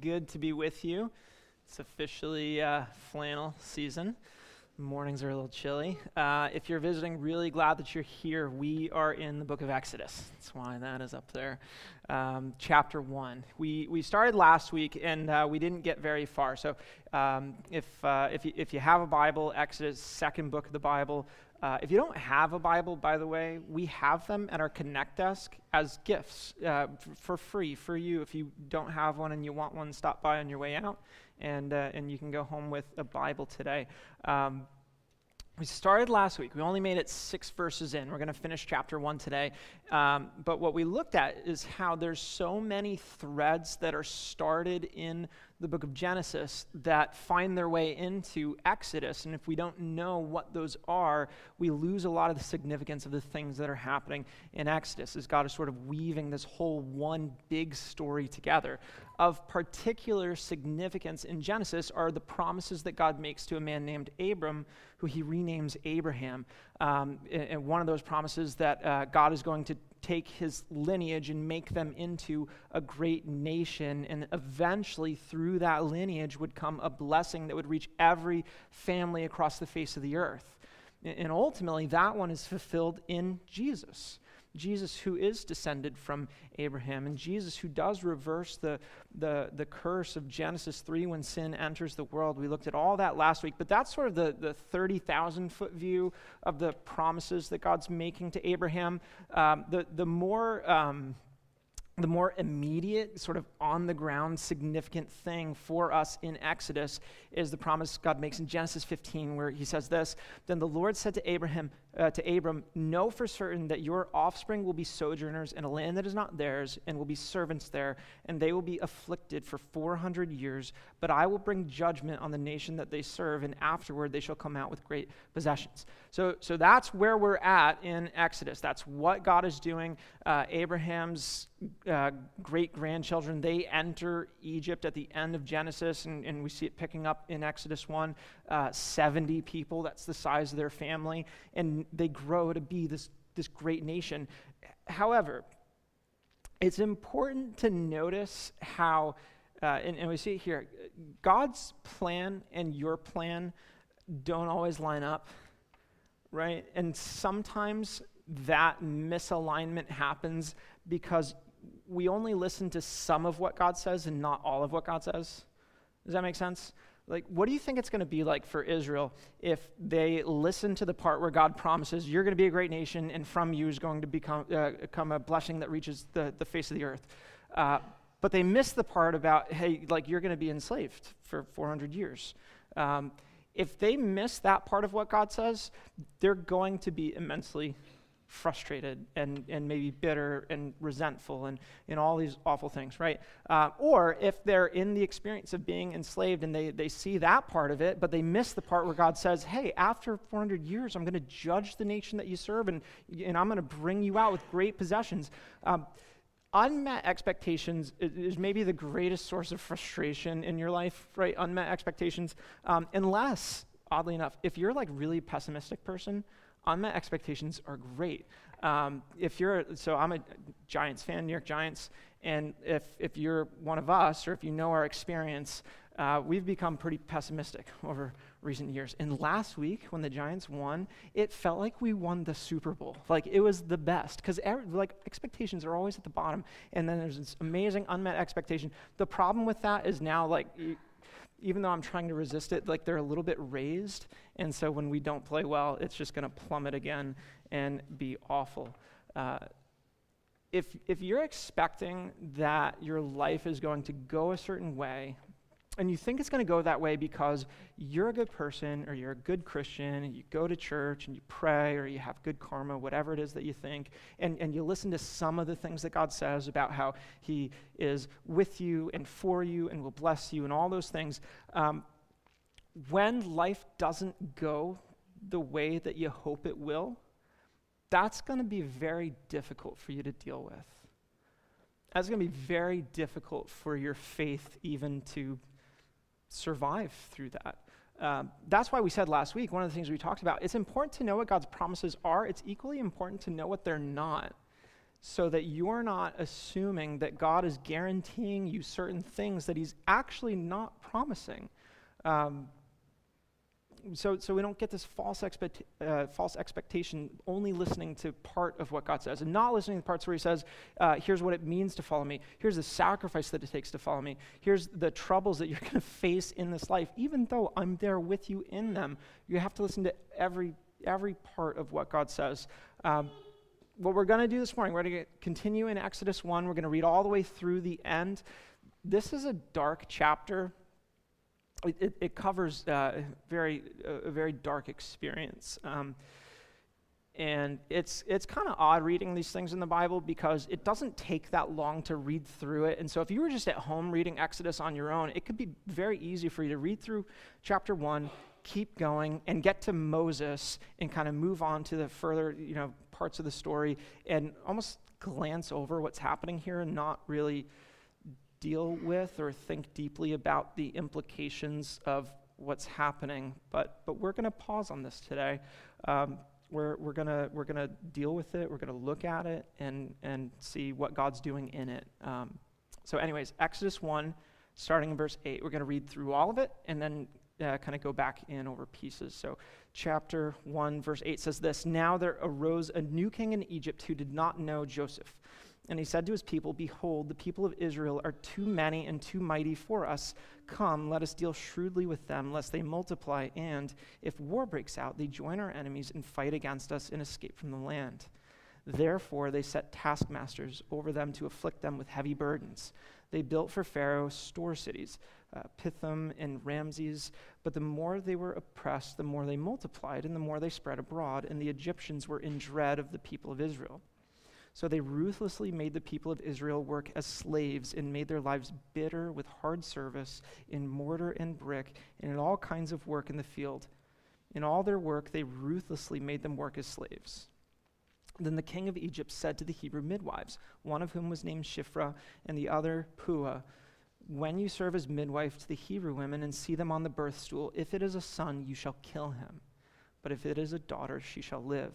Good to be with you. It's officially uh, flannel season. Mornings are a little chilly. Uh, if you're visiting, really glad that you're here. We are in the book of Exodus. That's why that is up there. Um, chapter 1. We, we started last week and uh, we didn't get very far. So um, if, uh, if, you, if you have a Bible, Exodus, second book of the Bible, uh, if you don't have a Bible, by the way, we have them at our Connect desk as gifts uh, for free for you. If you don't have one and you want one, stop by on your way out, and uh, and you can go home with a Bible today. Um, we started last week. We only made it six verses in. We're going to finish chapter one today. Um, but what we looked at is how there's so many threads that are started in the book of Genesis that find their way into Exodus. And if we don't know what those are, we lose a lot of the significance of the things that are happening in Exodus as God is sort of weaving this whole one big story together. Of particular significance in Genesis are the promises that God makes to a man named Abram, who he renames Abraham. Um, and one of those promises that uh, God is going to take his lineage and make them into a great nation. And eventually, through that lineage, would come a blessing that would reach every family across the face of the earth. And ultimately, that one is fulfilled in Jesus. Jesus, who is descended from Abraham, and Jesus, who does reverse the, the, the curse of Genesis 3 when sin enters the world. We looked at all that last week, but that's sort of the, the 30,000 foot view of the promises that God's making to Abraham. Um, the, the more. Um, the more immediate, sort of on the ground, significant thing for us in Exodus is the promise God makes in Genesis 15, where he says this Then the Lord said to Abraham, uh, to Abram, Know for certain that your offspring will be sojourners in a land that is not theirs, and will be servants there, and they will be afflicted for 400 years. But I will bring judgment on the nation that they serve, and afterward they shall come out with great possessions. So, so that's where we're at in Exodus. That's what God is doing. Uh, Abraham's uh, great grandchildren, they enter Egypt at the end of Genesis, and, and we see it picking up in Exodus 1. Uh, 70 people, that's the size of their family. And they grow to be this, this great nation. However, it's important to notice how, uh, and, and we see it here, God's plan and your plan don't always line up, right? And sometimes that misalignment happens because we only listen to some of what God says and not all of what God says. Does that make sense? Like, what do you think it's going to be like for Israel if they listen to the part where God promises, you're going to be a great nation, and from you is going to become, uh, come a blessing that reaches the, the face of the earth? Uh, but they miss the part about, hey, like, you're going to be enslaved for 400 years. Um, if they miss that part of what God says, they're going to be immensely frustrated and, and maybe bitter and resentful and, and all these awful things, right? Uh, or if they're in the experience of being enslaved and they, they see that part of it, but they miss the part where God says, hey, after 400 years, I'm going to judge the nation that you serve and, and I'm going to bring you out with great possessions. Um, unmet expectations is maybe the greatest source of frustration in your life, right? Unmet expectations. Um, unless, oddly enough, if you're like really pessimistic person, unmet expectations are great. Um, if you're, so I'm a Giants fan, New York Giants, and if, if you're one of us or if you know our experience, uh, we've become pretty pessimistic over recent years. And last week, when the Giants won, it felt like we won the Super Bowl. Like it was the best because like expectations are always at the bottom, and then there's this amazing unmet expectation. The problem with that is now like even though I'm trying to resist it, like they're a little bit raised. And so when we don't play well, it's just going to plummet again and be awful. Uh, if, if you're expecting that your life is going to go a certain way, and you think it's going to go that way because you're a good person or you're a good Christian and you go to church and you pray or you have good karma, whatever it is that you think, and, and you listen to some of the things that God says about how He is with you and for you and will bless you and all those things, um, when life doesn't go the way that you hope it will, that's going to be very difficult for you to deal with. That's going to be very difficult for your faith even to survive through that. Um, that's why we said last week, one of the things we talked about, it's important to know what God's promises are. It's equally important to know what they're not. so that you're not assuming that God is guaranteeing you certain things that He's actually not promising. Um, so, so we don't get this false, expect, uh, false expectation only listening to part of what God says and not listening to the parts where He says, uh, here's what it means to follow me. Here's the sacrifice that it takes to follow me. Here's the troubles that you're going to face in this life. Even though I'm there with you in them, you have to listen to every, every part of what God says. Um, what we're going to do this morning, we're going to continue in Exodus 1. We're going to read all the way through the end. This is a dark chapter. It, it, it covers uh, very, a very dark experience. Um, and it's, it's kind of odd reading these things in the Bible because it doesn't take that long to read through it. And so if you were just at home reading Exodus on your own, it could be very easy for you to read through chapter 1, keep going, and get to Moses and kind of move on to the further, you know, parts of the story and almost glance over what's happening here and not really deal with or think deeply about the implications of what's happening. But, but we're going to pause on this today. Um, we're, we're going we're gonna deal with it, we're going to look at it, and, and see what God's doing in it. Um, so, anyways, Exodus 1, starting in verse 8, we're going to read through all of it and then uh, kind of go back in over pieces. So, chapter 1, verse 8 says this Now there arose a new king in Egypt who did not know Joseph. And he said to his people, Behold, the people of Israel are too many and too mighty for us. Come, let us deal shrewdly with them, lest they multiply, and if war breaks out, they join our enemies and fight against us and escape from the land. Therefore, they set taskmasters over them to afflict them with heavy burdens. They built for Pharaoh store cities uh, Pithom and Ramses. But the more they were oppressed, the more they multiplied, and the more they spread abroad, and the Egyptians were in dread of the people of Israel. So they ruthlessly made the people of Israel work as slaves and made their lives bitter with hard service in mortar and brick and in all kinds of work in the field. In all their work, they ruthlessly made them work as slaves. Then the king of Egypt said to the Hebrew midwives, one of whom was named Shiphrah and the other Puah, when you serve as midwife to the Hebrew women and see them on the birth stool, if it is a son, you shall kill him. But if it is a daughter, she shall live.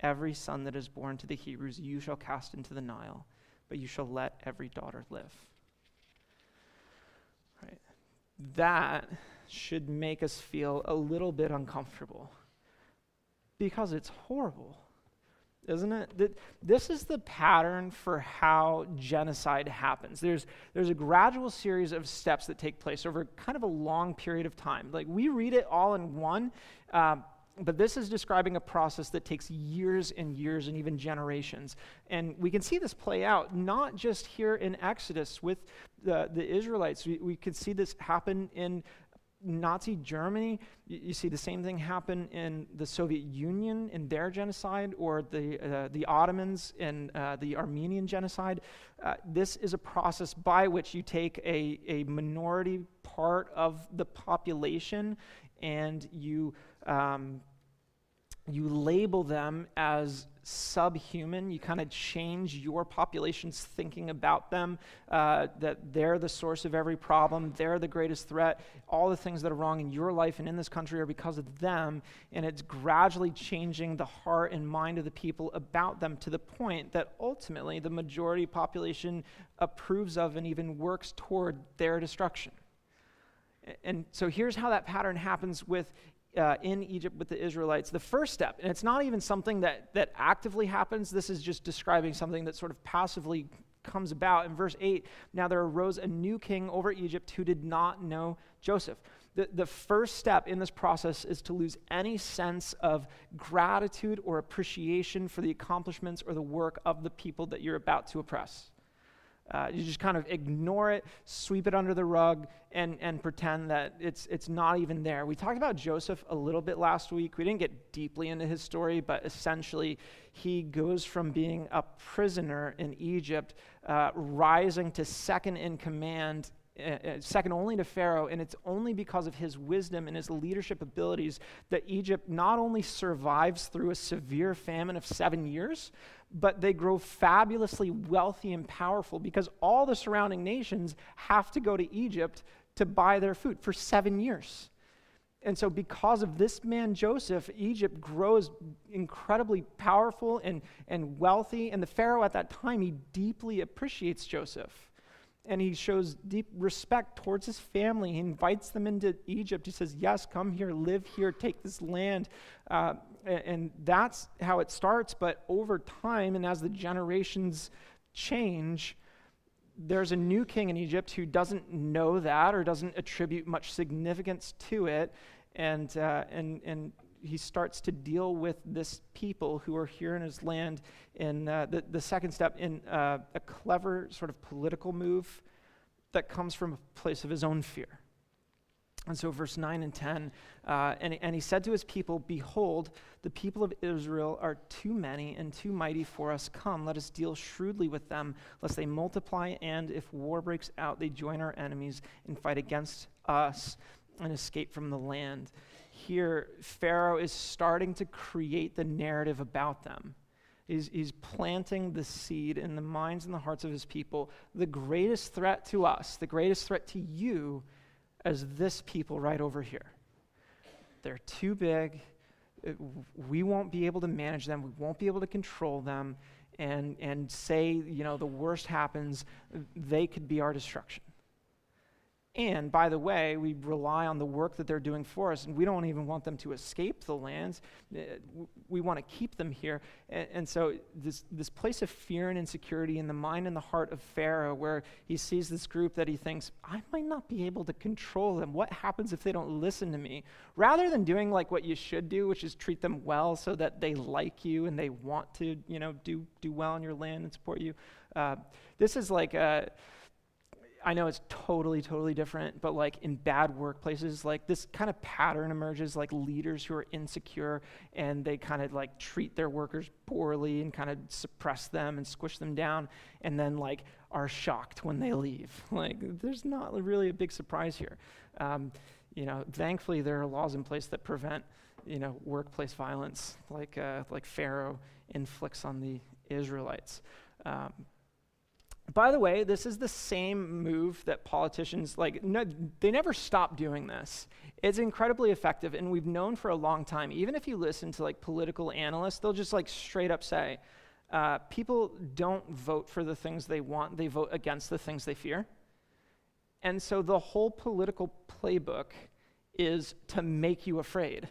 Every son that is born to the Hebrews you shall cast into the Nile, but you shall let every daughter live. Right. That should make us feel a little bit uncomfortable because it's horrible isn't it? That This is the pattern for how genocide happens. There's, there's a gradual series of steps that take place over kind of a long period of time. Like we read it all in one, uh, but this is describing a process that takes years and years and even generations. And we can see this play out not just here in Exodus with the, the Israelites. We, we could see this happen in Nazi Germany, you, you, see the same thing happen in the Soviet Union in their genocide, or the, uh, the Ottomans in uh, the Armenian genocide. Uh, this is a process by which you take a, a minority part of the population and you, um, you label them as subhuman. You kind of change your population's thinking about them, uh, that they're the source of every problem, they're the greatest threat. All the things that are wrong in your life and in this country are because of them. And it's gradually changing the heart and mind of the people about them to the point that ultimately the majority population approves of and even works toward their destruction. And so here's how that pattern happens with uh, in Egypt with the Israelites, the first step, and it's not even something that, that actively happens, this is just describing something that sort of passively comes about. In verse 8, now there arose a new king over Egypt who did not know Joseph. The, the first step in this process is to lose any sense of gratitude or appreciation for the accomplishments or the work of the people that you're about to oppress. Uh, you just kind of ignore it, sweep it under the rug, and, and pretend that it's, it's not even there. We talked about Joseph a little bit last week. We didn't get deeply into his story, but essentially, he goes from being a prisoner in Egypt, uh, rising to second in command uh, uh, second only to Pharaoh, and it's only because of his wisdom and his leadership abilities that Egypt not only survives through a severe famine of seven years, but they grow fabulously wealthy and powerful because all the surrounding nations have to go to Egypt to buy their food for seven years. And so, because of this man Joseph, Egypt grows incredibly powerful and, and wealthy. And the Pharaoh at that time, he deeply appreciates Joseph and he shows deep respect towards his family. He invites them into Egypt. He says, Yes, come here, live here, take this land. Uh, and that's how it starts. But over time, and as the generations change, there's a new king in Egypt who doesn't know that or doesn't attribute much significance to it. And, uh, and, and he starts to deal with this people who are here in his land in uh, the, the second step in uh, a clever sort of political move that comes from a place of his own fear. And so, verse 9 and 10, uh, and, and he said to his people, Behold, the people of Israel are too many and too mighty for us. Come, let us deal shrewdly with them, lest they multiply, and if war breaks out, they join our enemies and fight against us and escape from the land here, Pharaoh is starting to create the narrative about them. He's, he's planting the seed in the minds and the hearts of his people. The greatest threat to us, the greatest threat to you, as this people right over here. They're too big. Uh, we won't be able to manage them. We won't be able to control them. And, and say, you know, the worst happens, they could be our destruction. And by the way, we rely on the work that they're doing for us, and we don't even want them to escape the lands. Uh, we want to keep them here. And, and, so, this, this place of fear and insecurity in the mind and the heart of Pharaoh, where he sees this group that he thinks, I might not be able to control them. What happens if they don't listen to me? Rather than doing like what you should do, which is treat them well so that they like you and they want to, you know, do, do well in your land and support you. Uh, this is like a I know it's totally, totally different, but like in bad workplaces, like this kind of pattern emerges like leaders who are insecure and they kind of like treat their workers poorly and kind of suppress them and squish them down and then like are shocked when they leave. Like there's not really a big surprise here. Um, you know, thankfully there are laws in place that prevent, you know, workplace violence like, uh, like Pharaoh inflicts on the Israelites. Um, by the way, this is the same move that politicians like no, they never stop doing this. It's incredibly effective and we've known for a long time. Even if you listen to like political analysts, they'll just like straight up say, uh, people don't vote for the things they want, they vote against the things they fear. And so the whole political playbook is to make you afraid.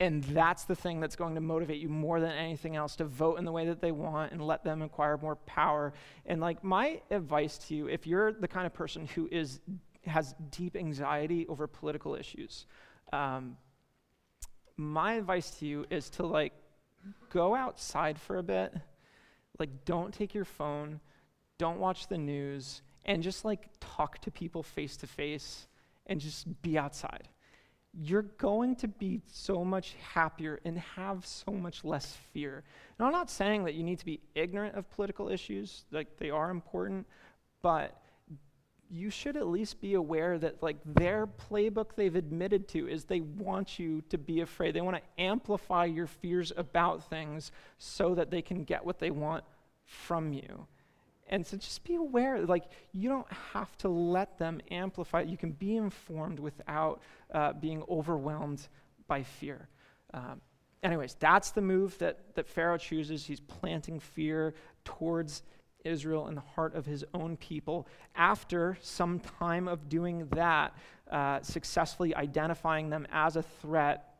And that's the thing that's going to motivate you more than anything else to vote in the way that they want and let them acquire more power. And like my advice to you, if you're the kind of person who is has deep anxiety over political issues, um, my advice to you is to like go outside for a bit. Like don't take your phone, don't watch the news, and just like talk to people face to face and just be outside you're going to be so much happier and have so much less fear. Now, I'm not saying that you need to be ignorant of political issues, like they are important, but you should at least be aware that like their playbook they've admitted to is they want you to be afraid. They want to amplify your fears about things so that they can get what they want from you. And so just be aware, like, you don't have to let them amplify. You can be informed without uh, being overwhelmed by fear. Um, anyways, that's the move that, that Pharaoh chooses. He's planting fear towards Israel in the heart of his own people. After some time of doing that, uh, successfully identifying them as a threat,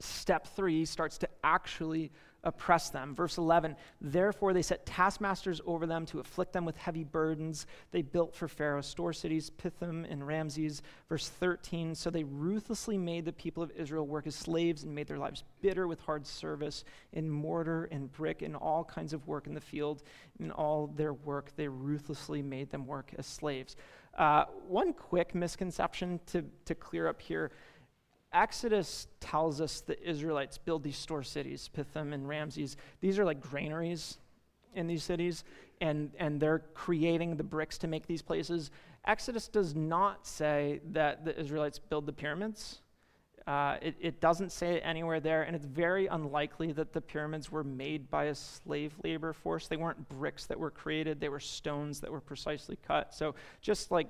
step three starts to actually oppress them. Verse 11, therefore they set taskmasters over them to afflict them with heavy burdens. They built for Pharaoh store cities, Pithom and Ramses. Verse 13, so they ruthlessly made the people of Israel work as slaves and made their lives bitter with hard service in mortar and brick and all kinds of work in the field. In all their work, they ruthlessly made them work as slaves. Uh, one quick misconception to, to clear up here Exodus tells us the Israelites build these store cities, Pithom and Ramses. These are like granaries in these cities, and, and they're creating the bricks to make these places. Exodus does not say that the Israelites build the pyramids. Uh, it, it, doesn't say it anywhere there, and it's very unlikely that the pyramids were made by a slave labor force. They weren't bricks that were created, they were stones that were precisely cut. So, just like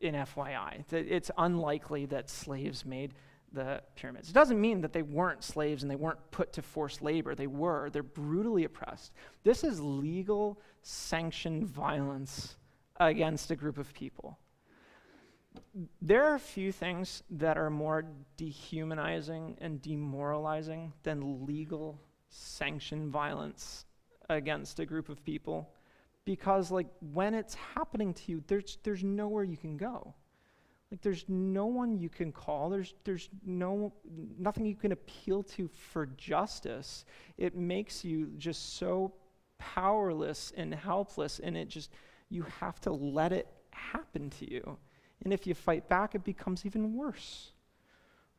in FYI, it's unlikely that slaves made the pyramids. It doesn't mean that they weren't slaves and they weren't put to forced labor. They were. They're brutally oppressed. This is legal, sanctioned violence against a group of people. There are a few things that are more dehumanizing and demoralizing than legal, sanctioned violence against a group of people because like when it's happening to you there's there's nowhere you can go like there's no one you can call. There's there's no nothing you can appeal to for justice. It makes you just so powerless and helpless and it just you have to let it happen to you. And if you fight back it becomes even worse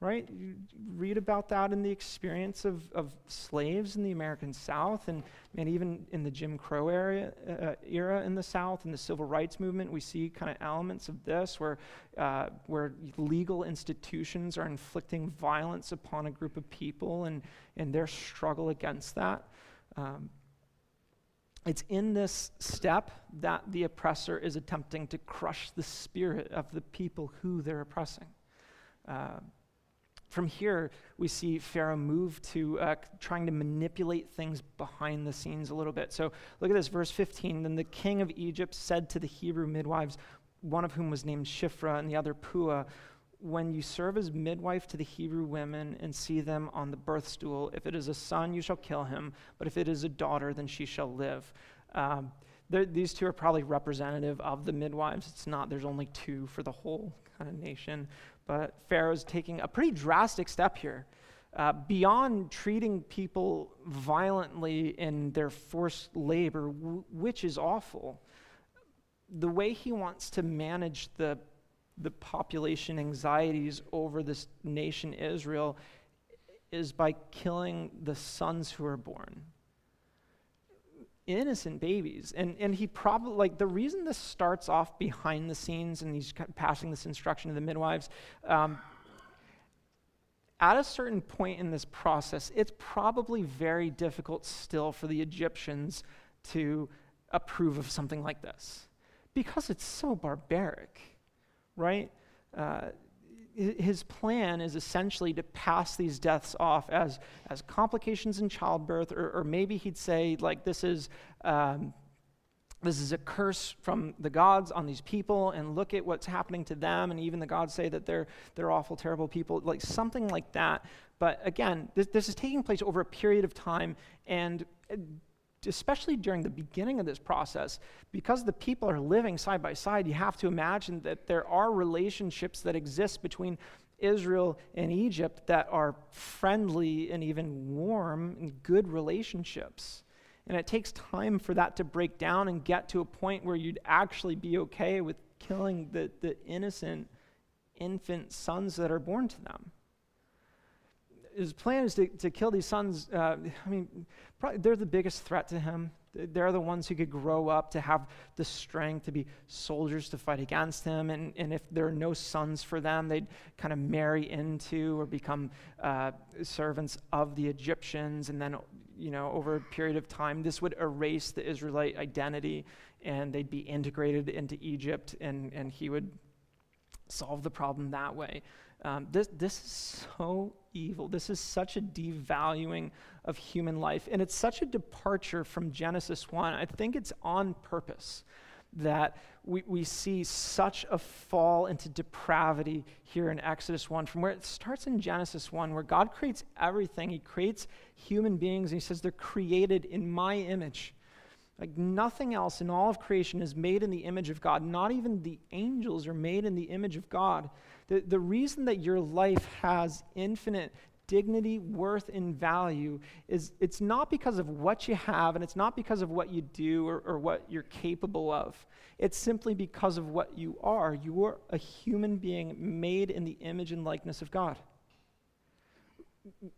right? You read about that in the experience of, of slaves in the American South and, and even in the Jim Crow area, uh, era in the South and the civil rights movement. We see kind of elements of this where, uh, where legal institutions are inflicting violence upon a group of people and, and their struggle against that. Um, it's in this step that the oppressor is attempting to crush the spirit of the people who they're oppressing. Uh, from here, we see Pharaoh move to uh, trying to manipulate things behind the scenes a little bit. So look at this, verse 15. Then the king of Egypt said to the Hebrew midwives, one of whom was named Shiphrah and the other Puah, when you serve as midwife to the Hebrew women and see them on the birth stool, if it is a son, you shall kill him, but if it is a daughter, then she shall live. Um, these two are probably representative of the midwives. It's not, there's only two for the whole kind of nation. But Pharaoh's taking a pretty drastic step here. Uh, beyond treating people violently in their forced labor, w- which is awful, the way he wants to manage the, the population anxieties over this nation, Israel, is by killing the sons who are born innocent babies. And, and he probably, like, the reason this starts off behind the scenes and he's passing this instruction to the midwives, um, at a certain point in this process, it's probably very difficult still for the Egyptians to approve of something like this because it's so barbaric, right? Uh, his plan is essentially to pass these deaths off as, as complications in childbirth, or, or maybe he'd say, like, this is, um, this is a curse from the gods on these people, and look at what's happening to them, and even the gods say that they're, they're awful, terrible people, like something like that. But again, this, this is taking place over a period of time, and especially during the beginning of this process, because the people are living side by side, you have to imagine that there are relationships that exist between Israel and Egypt that are friendly and even warm and good relationships. And it takes time for that to break down and get to a point where you'd actually be okay with killing the, the innocent infant sons that are born to them his plan is to, to kill these sons. Uh, I mean, they're the biggest threat to him. They're the ones who could grow up to have the strength to be soldiers to fight against him. And, and if there are no sons for them, they'd kind of marry into or become uh, servants of the Egyptians. And then, you know, over a period of time, this would erase the Israelite identity and they'd be integrated into Egypt and, and he would solve the problem that way. Um, this, this is so evil. This is such a devaluing of human life. And it's such a departure from Genesis 1. I think it's on purpose that we, we see such a fall into depravity here in Exodus 1, from where it starts in Genesis 1, where God creates everything. He creates human beings, and He says they're created in my image. Like nothing else in all of creation is made in the image of God. Not even the angels are made in the image of God. The, the reason that your life has infinite dignity, worth, and value is it's not because of what you have and it's not because of what you do or, or what you're capable of. It's simply because of what you are. You are a human being made in the image and likeness of God.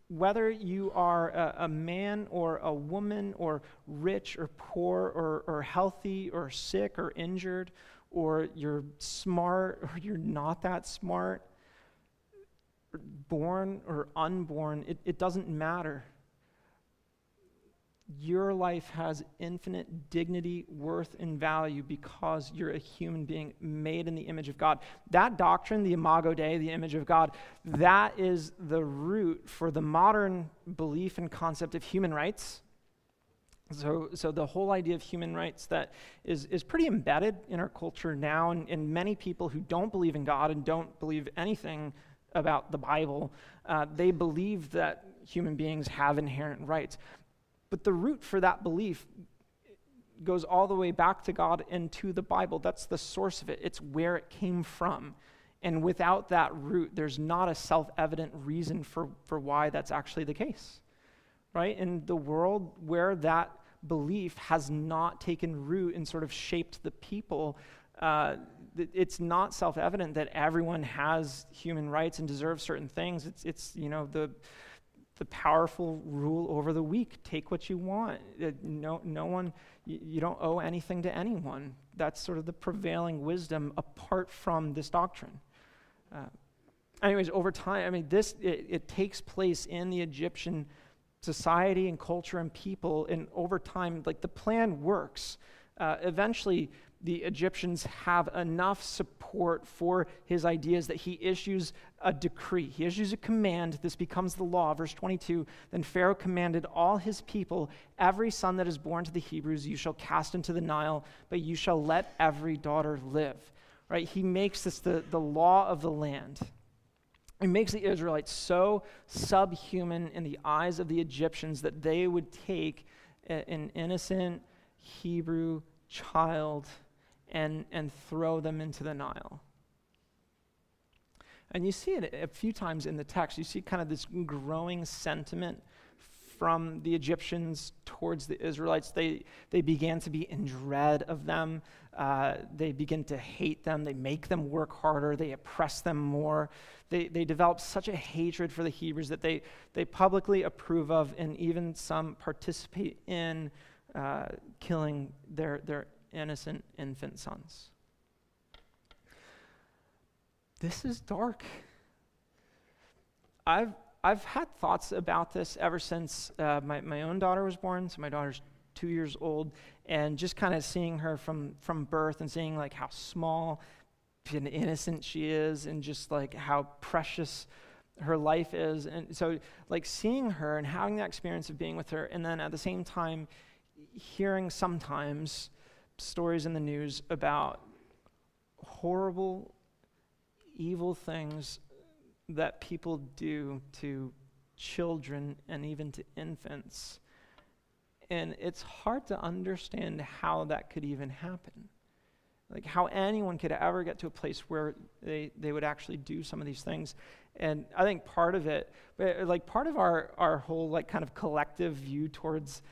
Whether you are a, a man or a woman or rich or poor or, or healthy or sick or injured or you're smart or you're not that smart, born or unborn, it, it doesn't matter. Your life has infinite dignity, worth, and value because you're a human being made in the image of God. That doctrine, the Imago Dei, the image of God, that is the root for the modern belief and concept of human rights. So, so the whole idea of human rights that is, is pretty embedded in our culture now, and, and many people who don't believe in God and don't believe anything about the Bible, uh, they believe that human beings have inherent rights. But the root for that belief goes all the way back to God and to the Bible. That's the source of it, it's where it came from. And without that root, there's not a self evident reason for, for why that's actually the case. Right? In the world where that belief has not taken root and sort of shaped the people, uh, it's not self-evident that everyone has human rights and deserves certain things. It's, it's you know, the, the powerful rule over the weak. Take what you want. Uh, no, no one, you, don't owe anything to anyone. That's sort of the prevailing wisdom apart from this doctrine. Uh, anyways, over time, I mean, this, it, it takes place in the Egyptian society and culture and people, and over time, like the plan works. Uh, eventually, the Egyptians have enough support for his ideas that he issues a decree. He issues a command. This becomes the law. Verse 22 Then Pharaoh commanded all his people, Every son that is born to the Hebrews you shall cast into the Nile, but you shall let every daughter live. Right? He makes this the, the law of the land. He makes the Israelites so subhuman in the eyes of the Egyptians that they would take an innocent Hebrew child and, and throw them into the Nile. And you see it a few times in the text. You see kind of this growing sentiment from the Egyptians towards the Israelites. They, they began to be in dread of them. Uh, they begin to hate them. They make them work harder. They oppress them more. They, they develop such a hatred for the Hebrews that they, they publicly approve of and even some participate in uh, killing their, their innocent infant sons. This is dark. I've, I've had thoughts about this ever since uh, my, my own daughter was born. So my daughter's two years old, and just kind of seeing her from, from birth and seeing like how small and innocent she is, and just like how precious her life is. And so, like, seeing her and having that experience of being with her, and then at the same time, hearing sometimes stories in the news about horrible, evil things that people do to children and even to infants. And it's hard to understand how that could even happen. Like, how anyone could ever get to a place where they, they would actually do some of these things. And I think part of it, like, part of our, our whole, like, kind of collective view towards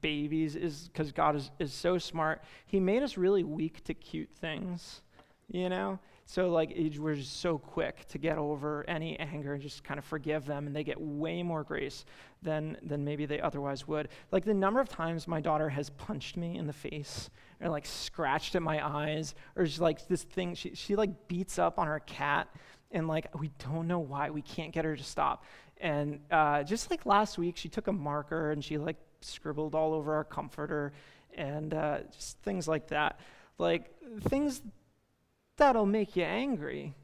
babies is because God is, is so smart. He made us really weak to cute things, you know? So, like, we're just so quick to get over any anger and just kind of forgive them, and they get way more grace than, than maybe they otherwise would. Like, the number of times my daughter has punched me in the face, or like scratched at my eyes, or just like this thing, she, she like beats up on her cat, and like, we don't know why, we can't get her to stop. And uh, just like last week, she took a marker and she like scribbled all over our comforter and uh, just things like that. Like things that'll make you angry.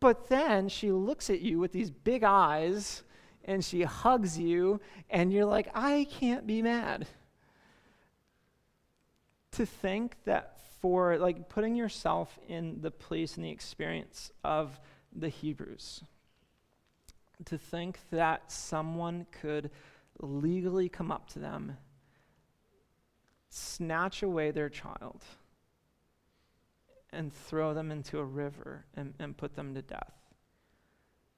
But then she looks at you with these big eyes and she hugs you, and you're like, I can't be mad. To think that for like putting yourself in the place and the experience of the Hebrews. To think that someone could legally come up to them, snatch away their child, and throw them into a river and, and put them to death.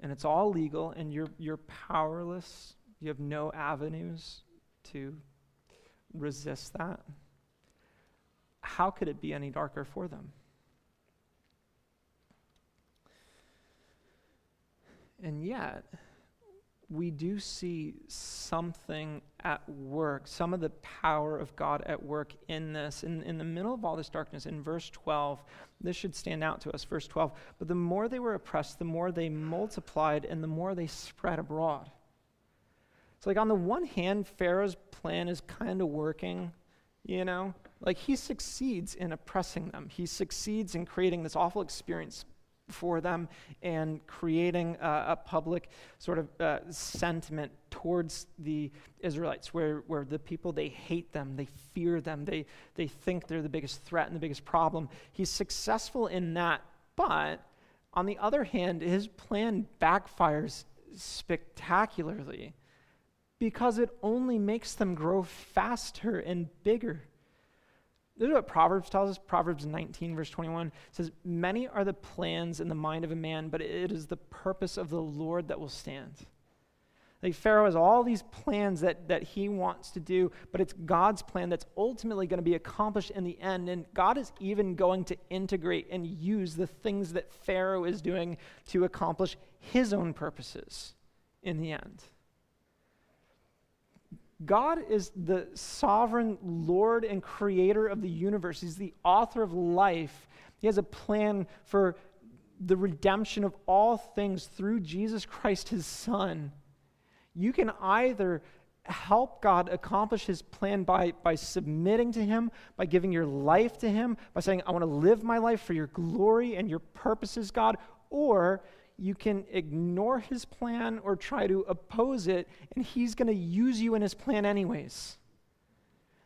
And it's all legal, and you're, you're powerless. You have no avenues to resist that. How could it be any darker for them? And yet, we do see something at work, some of the power of God at work in this. In, in the middle of all this darkness, in verse 12, this should stand out to us. Verse 12, but the more they were oppressed, the more they multiplied and the more they spread abroad. It's like, on the one hand, Pharaoh's plan is kind of working, you know? Like, he succeeds in oppressing them, he succeeds in creating this awful experience for them and creating a public sort of uh, sentiment towards the Israelites where, where the people, they hate them, they fear them, they, they think they're the biggest threat and the biggest problem. He's successful in that, but on the other hand, his plan backfires spectacularly because it only makes them grow faster and bigger. This is what Proverbs tells us. Proverbs 19, verse 21 says, Many are the plans in the mind of a man, but it is the purpose of the Lord that will stand. Like Pharaoh has all these plans that, that he wants to do, but it's God's plan that's ultimately going to be accomplished in the end. And God is even going to integrate and use the things that Pharaoh is doing to accomplish his own purposes in the end. God is the sovereign Lord and creator of the universe. He's the author of life. He has a plan for the redemption of all things through Jesus Christ, his Son. You can either help God accomplish his plan by, by submitting to him, by giving your life to him, by saying, I want to live my life for your glory and your purposes, God, or you can ignore his plan or try to oppose it, and he's going to use you in his plan anyways.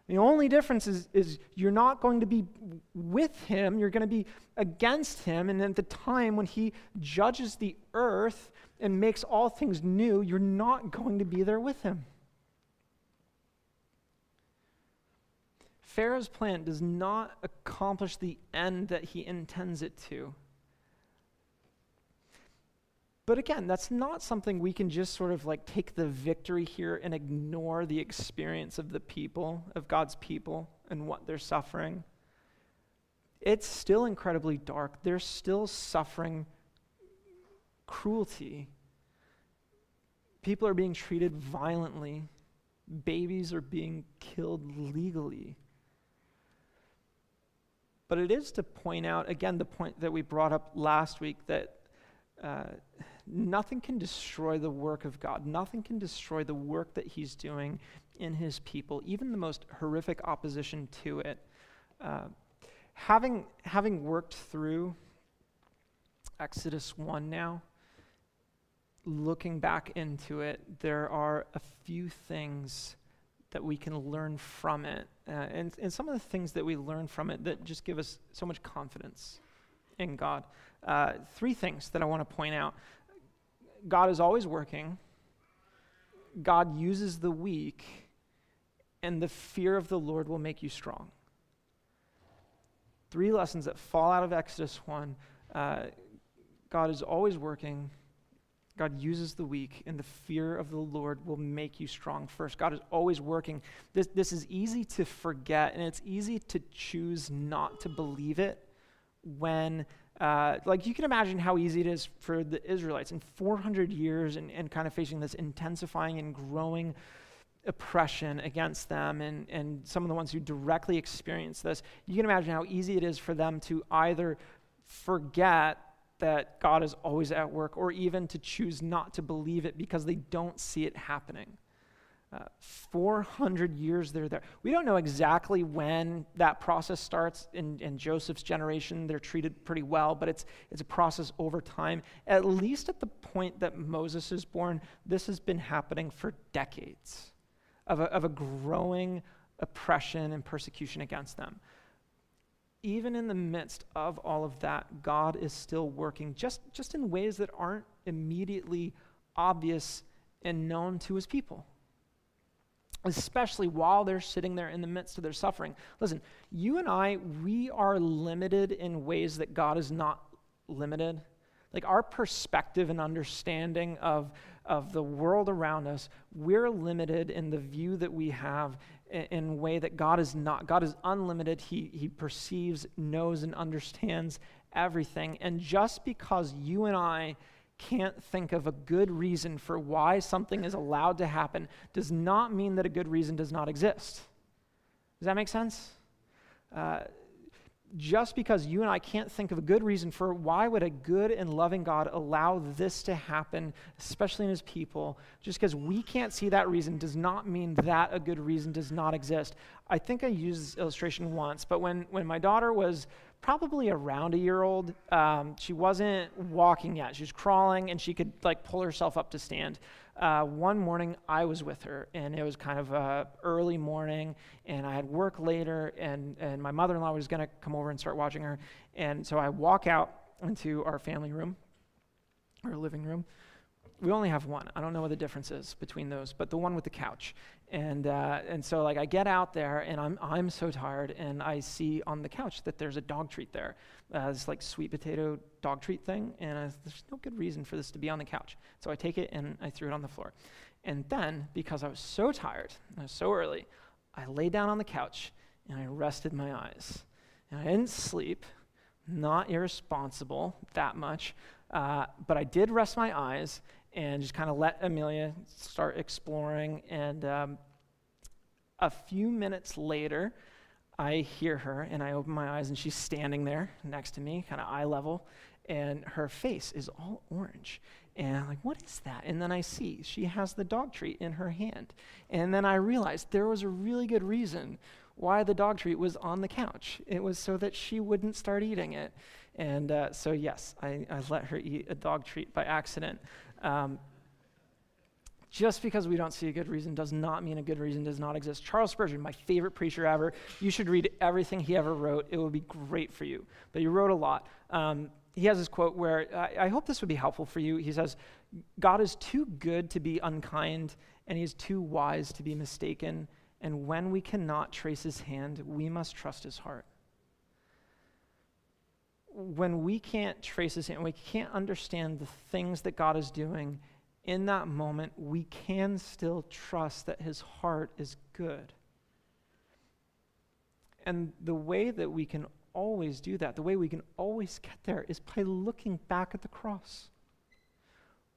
The only difference is, is you're not going to be with him, you're going to be against him. And at the time when he judges the earth and makes all things new, you're not going to be there with him. Pharaoh's plan does not accomplish the end that he intends it to. But again, that's not something we can just sort of like take the victory here and ignore the experience of the people, of God's people, and what they're suffering. It's still incredibly dark. They're still suffering cruelty. People are being treated violently. Babies are being killed legally. But it is to point out, again, the point that we brought up last week that uh, nothing can destroy the work of God. Nothing can destroy the work that He's doing in His people, even the most horrific opposition to it. Uh, having, having worked through Exodus 1 now, looking back into it, there are a few things that we can learn from it. Uh, and, and some of the things that we learn from it that just give us so much confidence in God. Uh, three things that I want to point out. God is always working, God uses the weak, and the fear of the Lord will make you strong. Three lessons that fall out of Exodus 1. Uh, God is always working. God uses the weak, and the fear of the Lord will make you strong first. God is always working. This, this is easy to forget, and it's easy to choose not to believe it when uh, like you can imagine how easy it is for the Israelites in 400 years and, and kind of facing this intensifying and growing oppression against them and, and some of the ones who directly experience this. You can imagine how easy it is for them to either forget that God is always at work or even to choose not to believe it because they don't see it happening. Uh, 400 years they're there. We don't know exactly when that process starts. In, in Joseph's generation, they're treated pretty well, but it's, it's a process over time. At least at the point that Moses is born, this has been happening for decades of a, of a growing oppression and persecution against them. even in the midst of all of that, God is still working, just, just in ways that aren't immediately obvious and known to his people. Especially while they're sitting there in the midst of their suffering. Listen, you and I, we are limited in ways that God is not limited. Like our perspective and understanding of, of the world around us, we're limited in the view that we have in, a way that God is not. God is unlimited. He, he perceives, knows, and understands everything. And just because you and I can't think of a good reason for why something is allowed to happen does not mean that a good reason does not exist. Does that make sense? Uh, just because you and I can't think of a good reason for why would a good and loving God allow this to happen, especially in his people, just because we can't see that reason does not mean that a good reason does not exist. I think I used this illustration once, but when, when my daughter was probably around a year old, um, she wasn't walking yet. She was crawling and she could like pull herself up to stand uh, one morning I was with her, and it was kind of uh, early morning, and I had work later, and, and my mother in law was going to come over and start watching her. And so I walk out into our family room, our living room. We only have one. I don't know what the difference is between those, but the one with the couch. And, uh, and so like I get out there and I'm, I'm so tired and I see on the couch that there's a dog treat there, uh, this like sweet potato dog treat thing. And I, there's no good reason for this to be on the couch. So I take it and I threw it on the floor. And then because I was so tired, it was so early, I lay down on the couch and I rested my eyes. And I didn't sleep, not irresponsible that much, uh, but I did rest my eyes and just kind of let Amelia start exploring. And um, a few minutes later, I hear her and I open my eyes and she's standing there next to me, kind of eye level, and her face is all orange. And I'm like, what is that? And then I see she has the dog treat in her hand. And then I realized there was a really good reason why the dog treat was on the couch. It was so that she wouldn't start eating it. And uh, so, yes, I, I let her eat a dog treat by accident. Um, just because we don't see a good reason does not mean a good reason does not exist. Charles Spurgeon, my favorite preacher ever, you should read everything he ever wrote. It will be great for you. But he wrote a lot. Um, he has this quote where I, I hope this would be helpful for you. He says, God is too good to be unkind, and he is too wise to be mistaken. And when we cannot trace his hand, we must trust his heart when we can't trace his hand, we can't understand the things that God is doing, in that moment, we can still trust that his heart is good. And the way that we can always do that, the way we can always get there, is by looking back at the cross.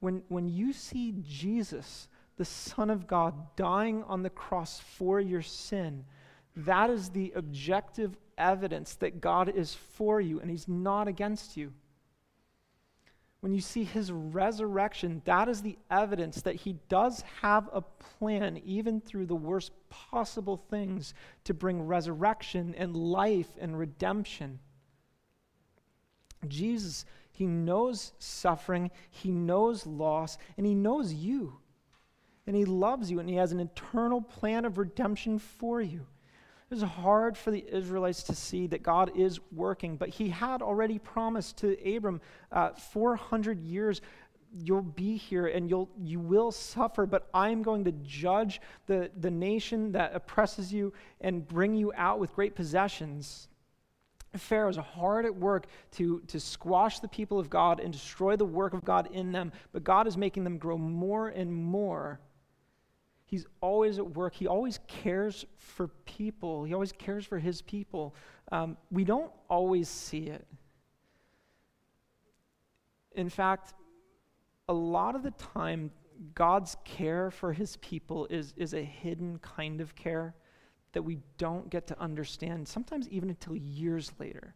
When, when you see Jesus, the Son of God, dying on the cross for your sin, that is the objective evidence that God is for you and He's not against you. When you see His resurrection, that is the evidence that He does have a plan, even through the worst possible things, to bring resurrection and life and redemption. Jesus, He knows suffering, He knows loss, and He knows you. And He loves you, and He has an eternal plan of redemption for you. It was hard for the Israelites to see that God is working, but he had already promised to Abram uh, 400 years you'll be here and you'll you will suffer but i'm going to judge the, the nation that oppresses you and bring you out with great possessions. Pharaoh is hard at work to, to squash the people of god and destroy the work of god in them but god is making them grow more and more He's always at work. He always cares for people. He always cares for his people. Um, we don't always see it. In fact, a lot of the time, God's care for his people is, is a hidden kind of care that we don't get to understand, sometimes even until years later.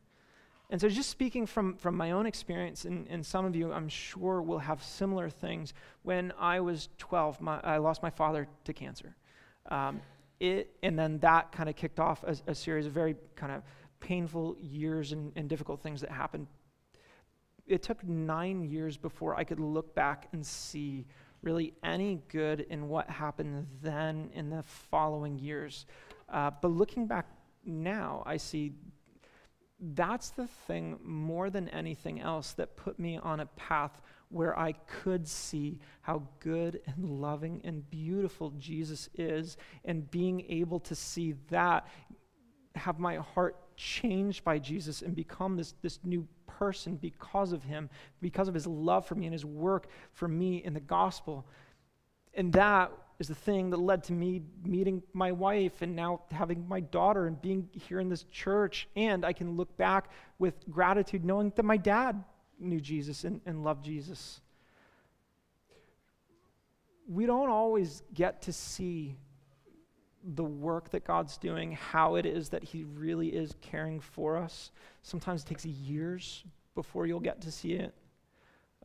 And so, just speaking from, from my own experience, and, and some of you, I'm sure, will have similar things. When I was 12, my, I lost my father to cancer. Um, it, and then that kind of kicked off a, a, series of very kind of painful years and, and difficult things that happened. It took nine years before I could look back and see really any good in what happened then in the following years. Uh, but looking back now, I see that's the thing more than anything else that put me on a path where I could see how good and loving and beautiful Jesus is, and being able to see that, have my heart changed by Jesus and become this, this new person because of him, because of his love for me and his work for me in the gospel. And that is the thing that led to me meeting my wife and now having my daughter and being here in this church. And I can look back with gratitude knowing that my dad knew Jesus and, and loved Jesus. We don't always get to see the work that God's doing, how it is that He really is caring for us. Sometimes it takes years before you'll get to see it.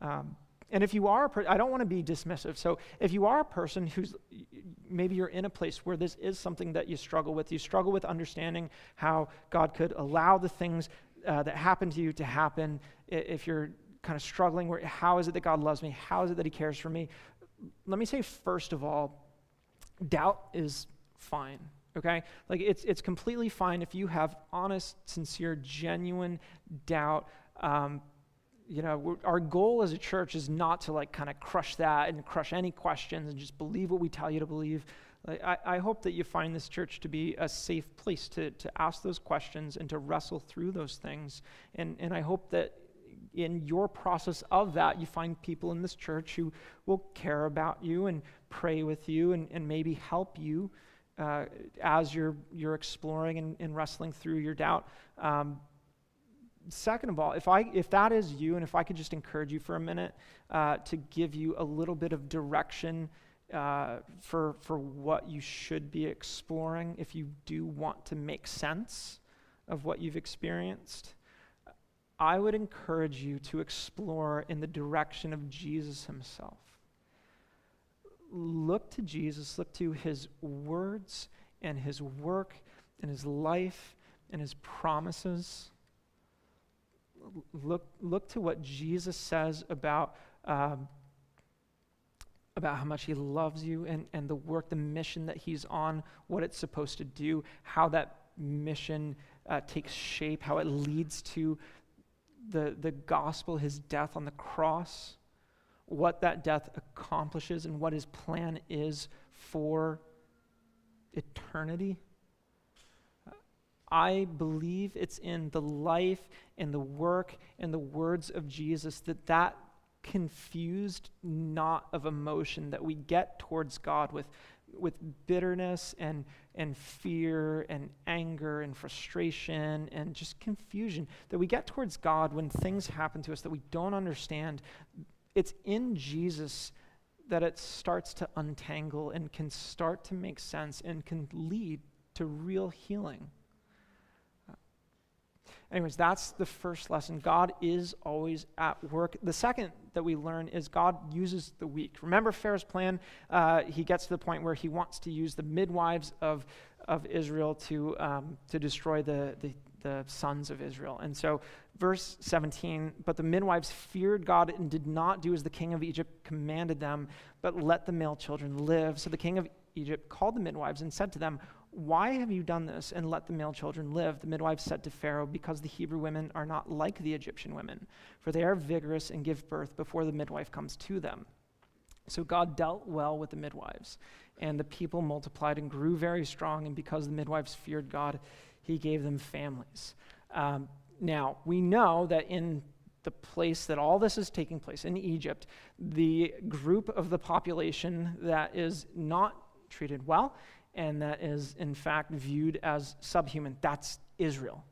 Um, and if you are, a per- I don't want to be dismissive. So if you are a person who's maybe you're in a place where this is something that you struggle with, you struggle with understanding how God could allow the things uh, that happen to you to happen. If you're kind of struggling, where, how is it that God loves me? How is it that He cares for me? Let me say, first of all, doubt is fine okay like it's it's completely fine if you have honest sincere genuine doubt um, you know, our goal as a church is not to like kind of crush that and crush any questions and just believe what we tell you to believe. Like, I, I hope that you find this church to be a safe place to, to ask those questions and to wrestle through those things. And, and I hope that in your process of that, you find people in this church who will care about you and pray with you and, and maybe help you uh, as you're, you're exploring and, and wrestling through your doubt. Um, second of all, if, I, if that is you, and if I could just encourage you for a minute uh, to give you a little bit of direction uh, for, for what you should be exploring if you do want to make sense of what you've experienced, I would encourage you to explore in the direction of Jesus himself. Look to Jesus, look to his words and his work and his life and his promises look, look to what Jesus says about, um, about how much he loves you and, and the work, the mission that he's on, what it's supposed to do, how that mission uh, takes shape, how it leads to the, the gospel, his death on the cross, what that death accomplishes, and what his plan is for eternity. I believe it's in the life and the work and the words of Jesus that that confused knot of emotion that we get towards God with, with bitterness and, and fear and anger and frustration and just confusion that we get towards God when things happen to us that we don't understand. It's in Jesus that it starts to untangle and can start to make sense and can lead to real healing. Anyways, that's the first lesson. God is always at work. The second that we learn is God uses the weak. Remember Pharaoh's plan? Uh, he gets to the point where he wants to use the midwives of, of Israel to, um, to destroy the, the, the sons of Israel. And so, verse 17, but the midwives feared God and did not do as the king of Egypt commanded them, but let the male children live. So the king of Egypt called the midwives and said to them, why have you done this and let the male children live? The midwife said to Pharaoh, Because the Hebrew women are not like the Egyptian women, for they are vigorous and give birth before the midwife comes to them. So God dealt well with the midwives, and the people multiplied and grew very strong, and because the midwives feared God, he gave them families. Um, now, we know that in the place that all this is taking place, in Egypt, the group of the population that is not treated well and that is, in fact, viewed as subhuman. That's Israel.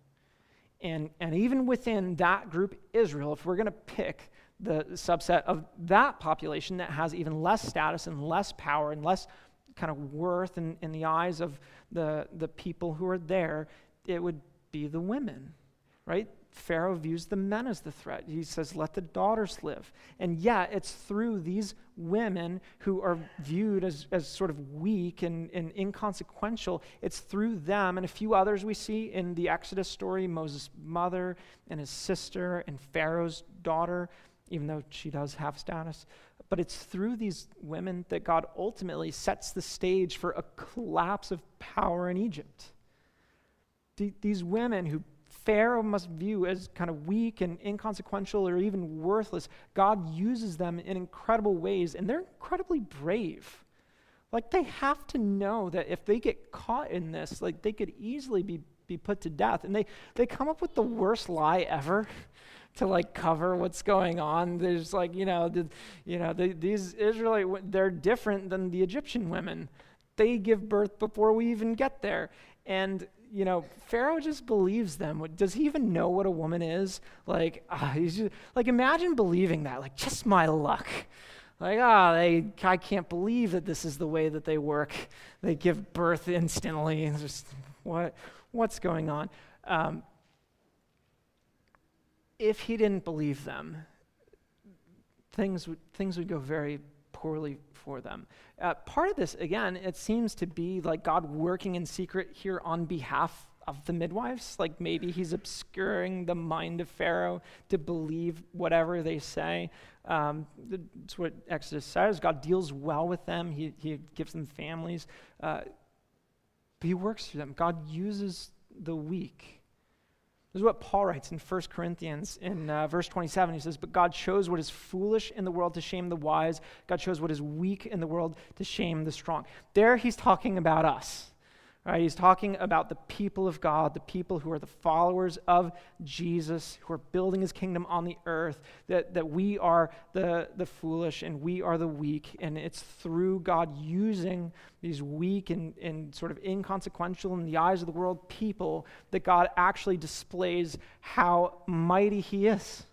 And, and even within that group, Israel, if we're going to pick the subset of that population that has even less status and less power and less kind of worth in, in the eyes of the, the people who are there, it would be the women, right? Pharaoh views the men as the threat. He says, let the daughters live. And yet, it's through these women who are viewed as, as sort of weak and, and inconsequential, it's through them and a few others we see in the Exodus story Moses' mother and his sister and Pharaoh's daughter, even though she does have status. But it's through these women that God ultimately sets the stage for a collapse of power in Egypt. these women who Pharaoh must view as kind of weak and inconsequential or even worthless, God uses them in incredible ways, and they're incredibly brave. Like they have to know that if they get caught in this, like they could easily be, be put to death. And they, they come up with the worst lie ever to like cover what's going on. There's like, you know, the, you know, the, these Israelite, they're different than the Egyptian women. They give birth before we even get there. And, you know, Pharaoh just believes them. Does he even know what a woman is? Like, uh, just, like, imagine believing that. Like, just my luck. Like, ah, oh, I can't believe that this is the way that they work. They give birth instantly. Just, what, what's going on? Um, if he didn't believe them, things would, things would go very poorly for them. Uh, part of this, again, it seems to be like God working in secret here on behalf of the midwives. Like maybe he's obscuring the mind of Pharaoh to believe whatever they say. Um, that's what Exodus says. God deals well with them, He, he gives them families. Uh, but he works through them. God uses the weak this is what Paul writes in 1 Corinthians in uh, verse 27. He says, But God shows what is foolish in the world to shame the wise. God shows what is weak in the world to shame the strong. There he's talking about us. Right? He's talking about the people of God, the people who are the followers of Jesus, who are building his kingdom on the earth, that, that we are the, the foolish and we are the weak. And it's through God using these weak and, and sort of inconsequential in the eyes of the world people that God actually displays how mighty he is.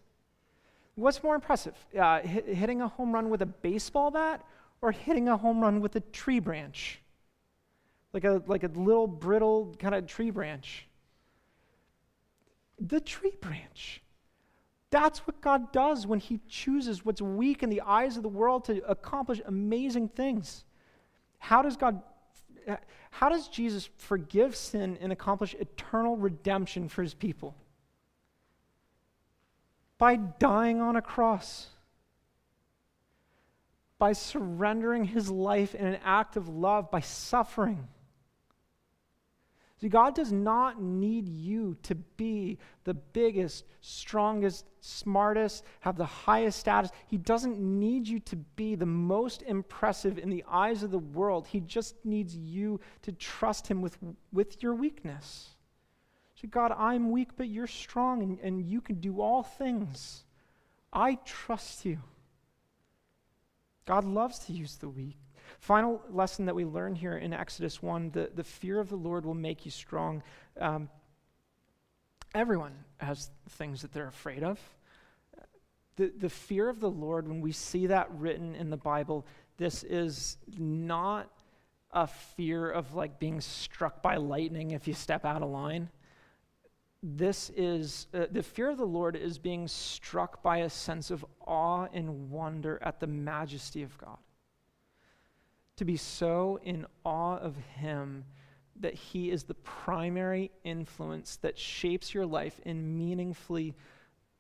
What's more impressive, uh, hitting a home run with a baseball bat or hitting a home run with a tree branch? Like a, like a little brittle kind of tree branch. The tree branch. That's what God does when He chooses what's weak in the eyes of the world to accomplish amazing things. How does God, how does Jesus forgive sin and accomplish eternal redemption for His people? By dying on a cross by surrendering his life in an act of love, by suffering. See, God does not need you to be the biggest, strongest, smartest, have the highest status. He doesn't need you to be the most impressive in the eyes of the world. He just needs you to trust Him with, with your weakness. See, God, I'm weak, but you're strong and, and you can do all things. I trust you. God loves to use the weak. Final lesson that we learn here in Exodus 1 the, the fear of the Lord will make you strong. Um, everyone has things that they're afraid of. The, the fear of the Lord, when we see that written in the Bible, this is not a fear of like being struck by lightning if you step out of line. This is uh, the fear of the Lord is being struck by a sense of awe and wonder at the majesty of God to be so in awe of Him that He is the primary influence that shapes your life in meaningfully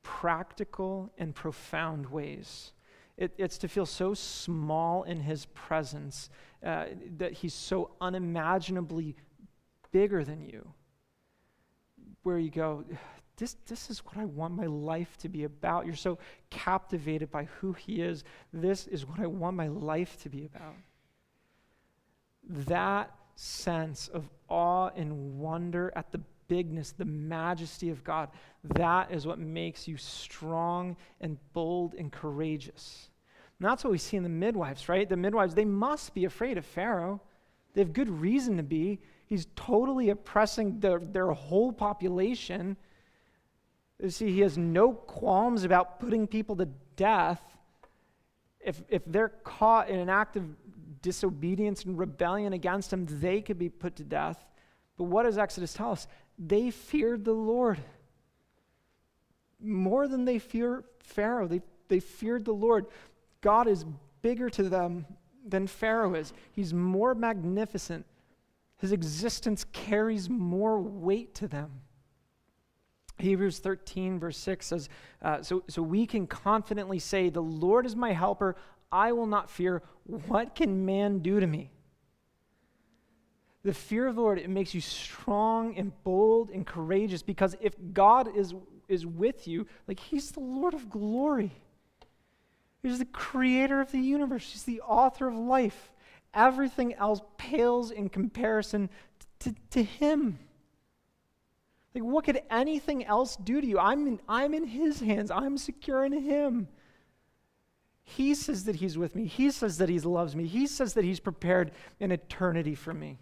practical and profound ways. It, it's to feel so small in His presence uh, that He's so unimaginably bigger than you, where you go, this, this is what I want my life to be about. You're so captivated by who He is. This is what I want my life to be about that sense of awe and wonder at the bigness, the majesty of God, that is what makes you strong and bold and courageous. And that's what we see in the midwives, right? The midwives, they must be afraid of Pharaoh. They have good reason to be. He's totally oppressing their, their whole population. You see, he has no qualms about putting people to death if, if they're caught in an act of disobedience and rebellion against him, they could be put to death. But what does Exodus tell us? They feared the Lord more than they fear Pharaoh. They, they feared the Lord. God is bigger to them than Pharaoh is, he's more magnificent. His existence carries more weight to them. Hebrews 13, verse 6 says, uh, so, so we can confidently say, The Lord is my helper. I will not fear. What can man do to me? The fear of the Lord, it makes you strong and bold and courageous because if God is, is with you, like He's the Lord of glory. He's the creator of the universe, He's the author of life. Everything else pales in comparison to, to Him. Like, what could anything else do to you? I'm in, I'm in His hands, I'm secure in Him. He says that He's with me. He says that He loves me. He says that He's prepared an eternity for me.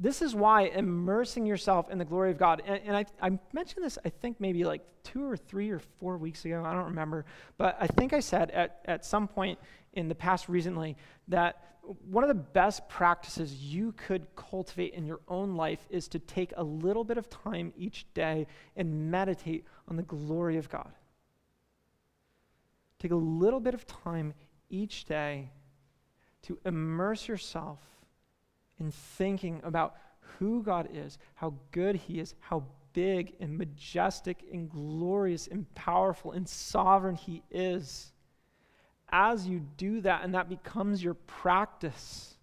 This is why immersing yourself in the glory of God, and, and I, I, mentioned this, I think maybe like two or three or four weeks ago, I don't remember, but I think I said at, at some point in the past recently that one of the best practices you could cultivate in your own life is to take a little bit of time each day and meditate on the glory of God. Take a little bit of time each day to immerse yourself in thinking about who God is, how good He is, how big and majestic and glorious and powerful and sovereign He is. As you do that and that becomes your practice,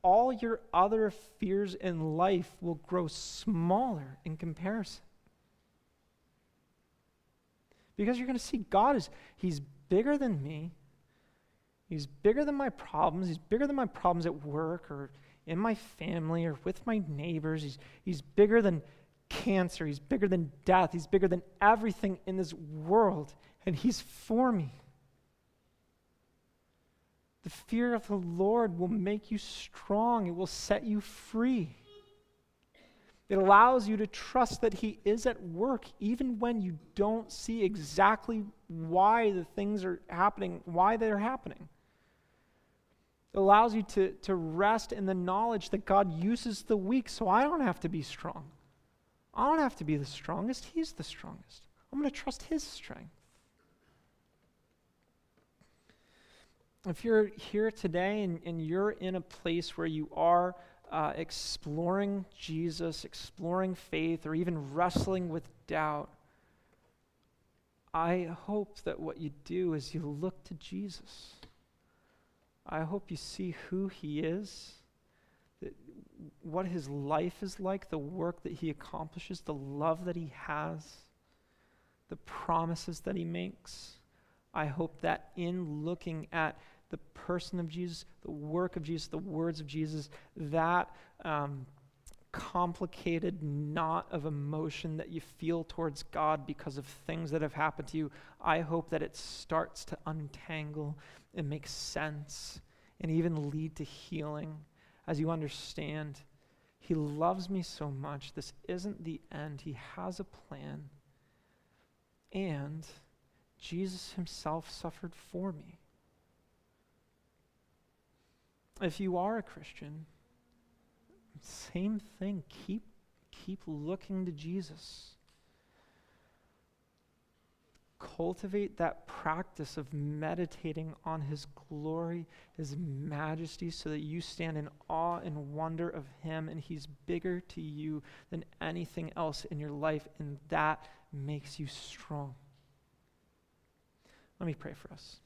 all your other fears in life will grow smaller in comparison. Because you're going to see God is He's bigger than me. He's bigger than my problems. He's bigger than my problems at work or in my family or with my neighbors. He's, he's bigger than cancer. He's bigger than death. He's bigger than everything in this world. And He's for me. The fear of the Lord will make you strong, it will set you free. It allows you to trust that He is at work even when you don't see exactly why the things are happening, why they're happening. It allows you to, to rest in the knowledge that God uses the weak, so I don't have to be strong. I don't have to be the strongest. He's the strongest. I'm going to trust His strength. If you're here today and, and you're in a place where you are uh, exploring Jesus, exploring faith, or even wrestling with doubt, I hope that what you do is you look to Jesus. I hope you see who he is, that, what his life is like, the work that he accomplishes, the love that he has, the promises that he makes. I hope that in looking at the person of Jesus, the work of Jesus, the words of Jesus, that um, complicated knot of emotion that you feel towards God because of things that have happened to you, I hope that it starts to untangle and make sense and even lead to healing as you understand He loves me so much. This isn't the end, He has a plan. And Jesus Himself suffered for me. If you are a Christian, same thing. Keep, keep looking to Jesus. Cultivate that practice of meditating on His glory, His majesty, so that you stand in awe and wonder of Him, and He's bigger to you than anything else in your life, and that makes you strong. Let me pray for us.